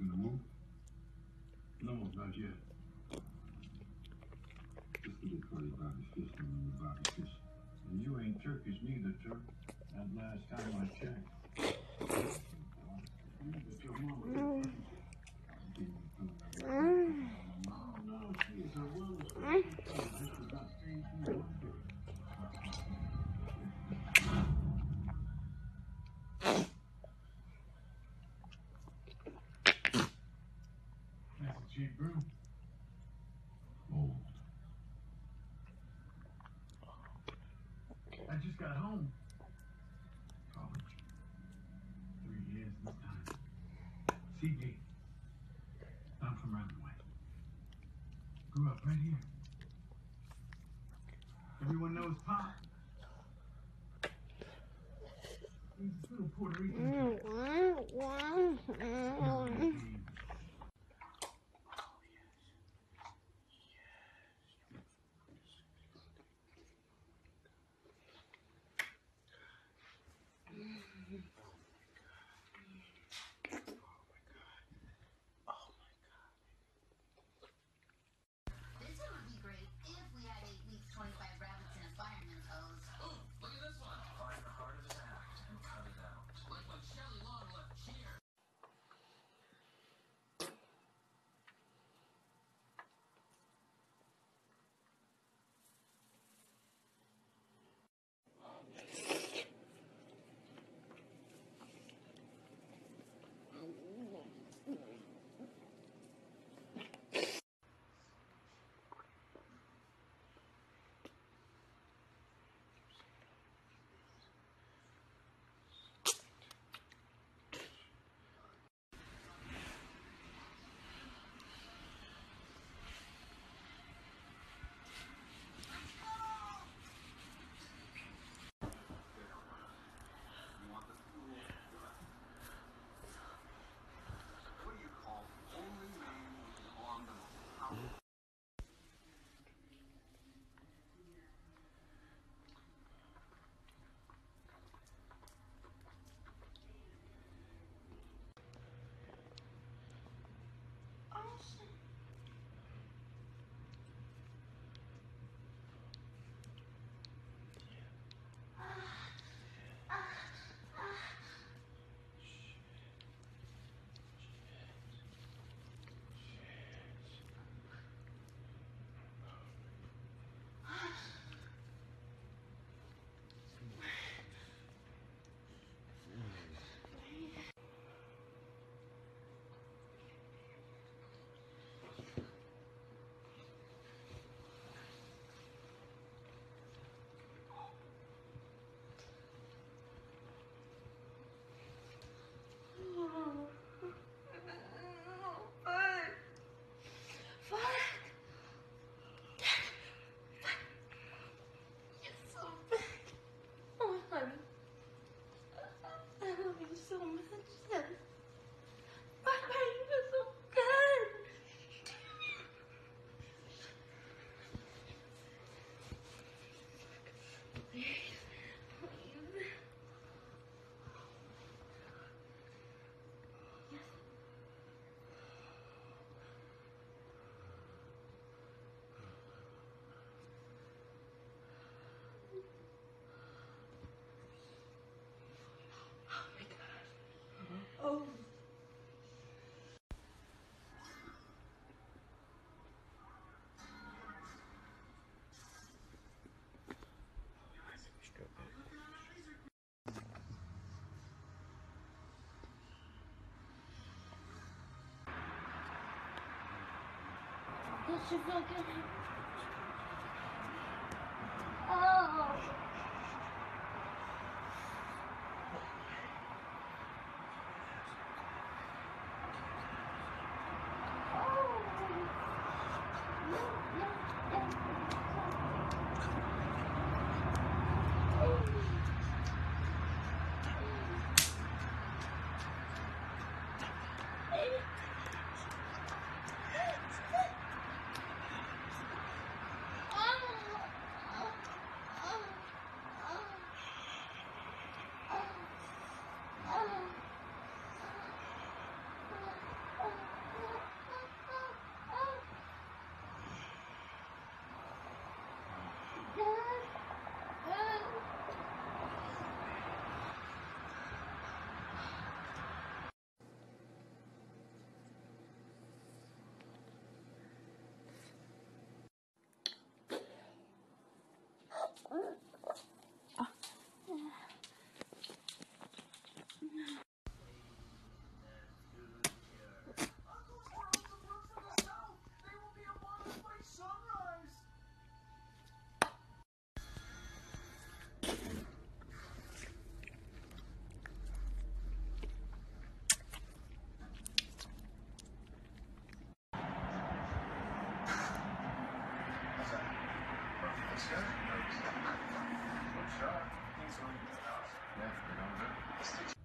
In the room? No, not yet. Just a little call you Bobby Fish when you Bobby Fish. And you ain't Turkish neither, Turk. That last time I checked. Cheap. Old. I just got home. College. Three years this time. CB. I'm from around the way. Grew up right here. Everyone knows Pop. He's a little Puerto Rican. Mm-hmm. Mm-hmm. Does she feel good? Oh. Yeah, we're doing good.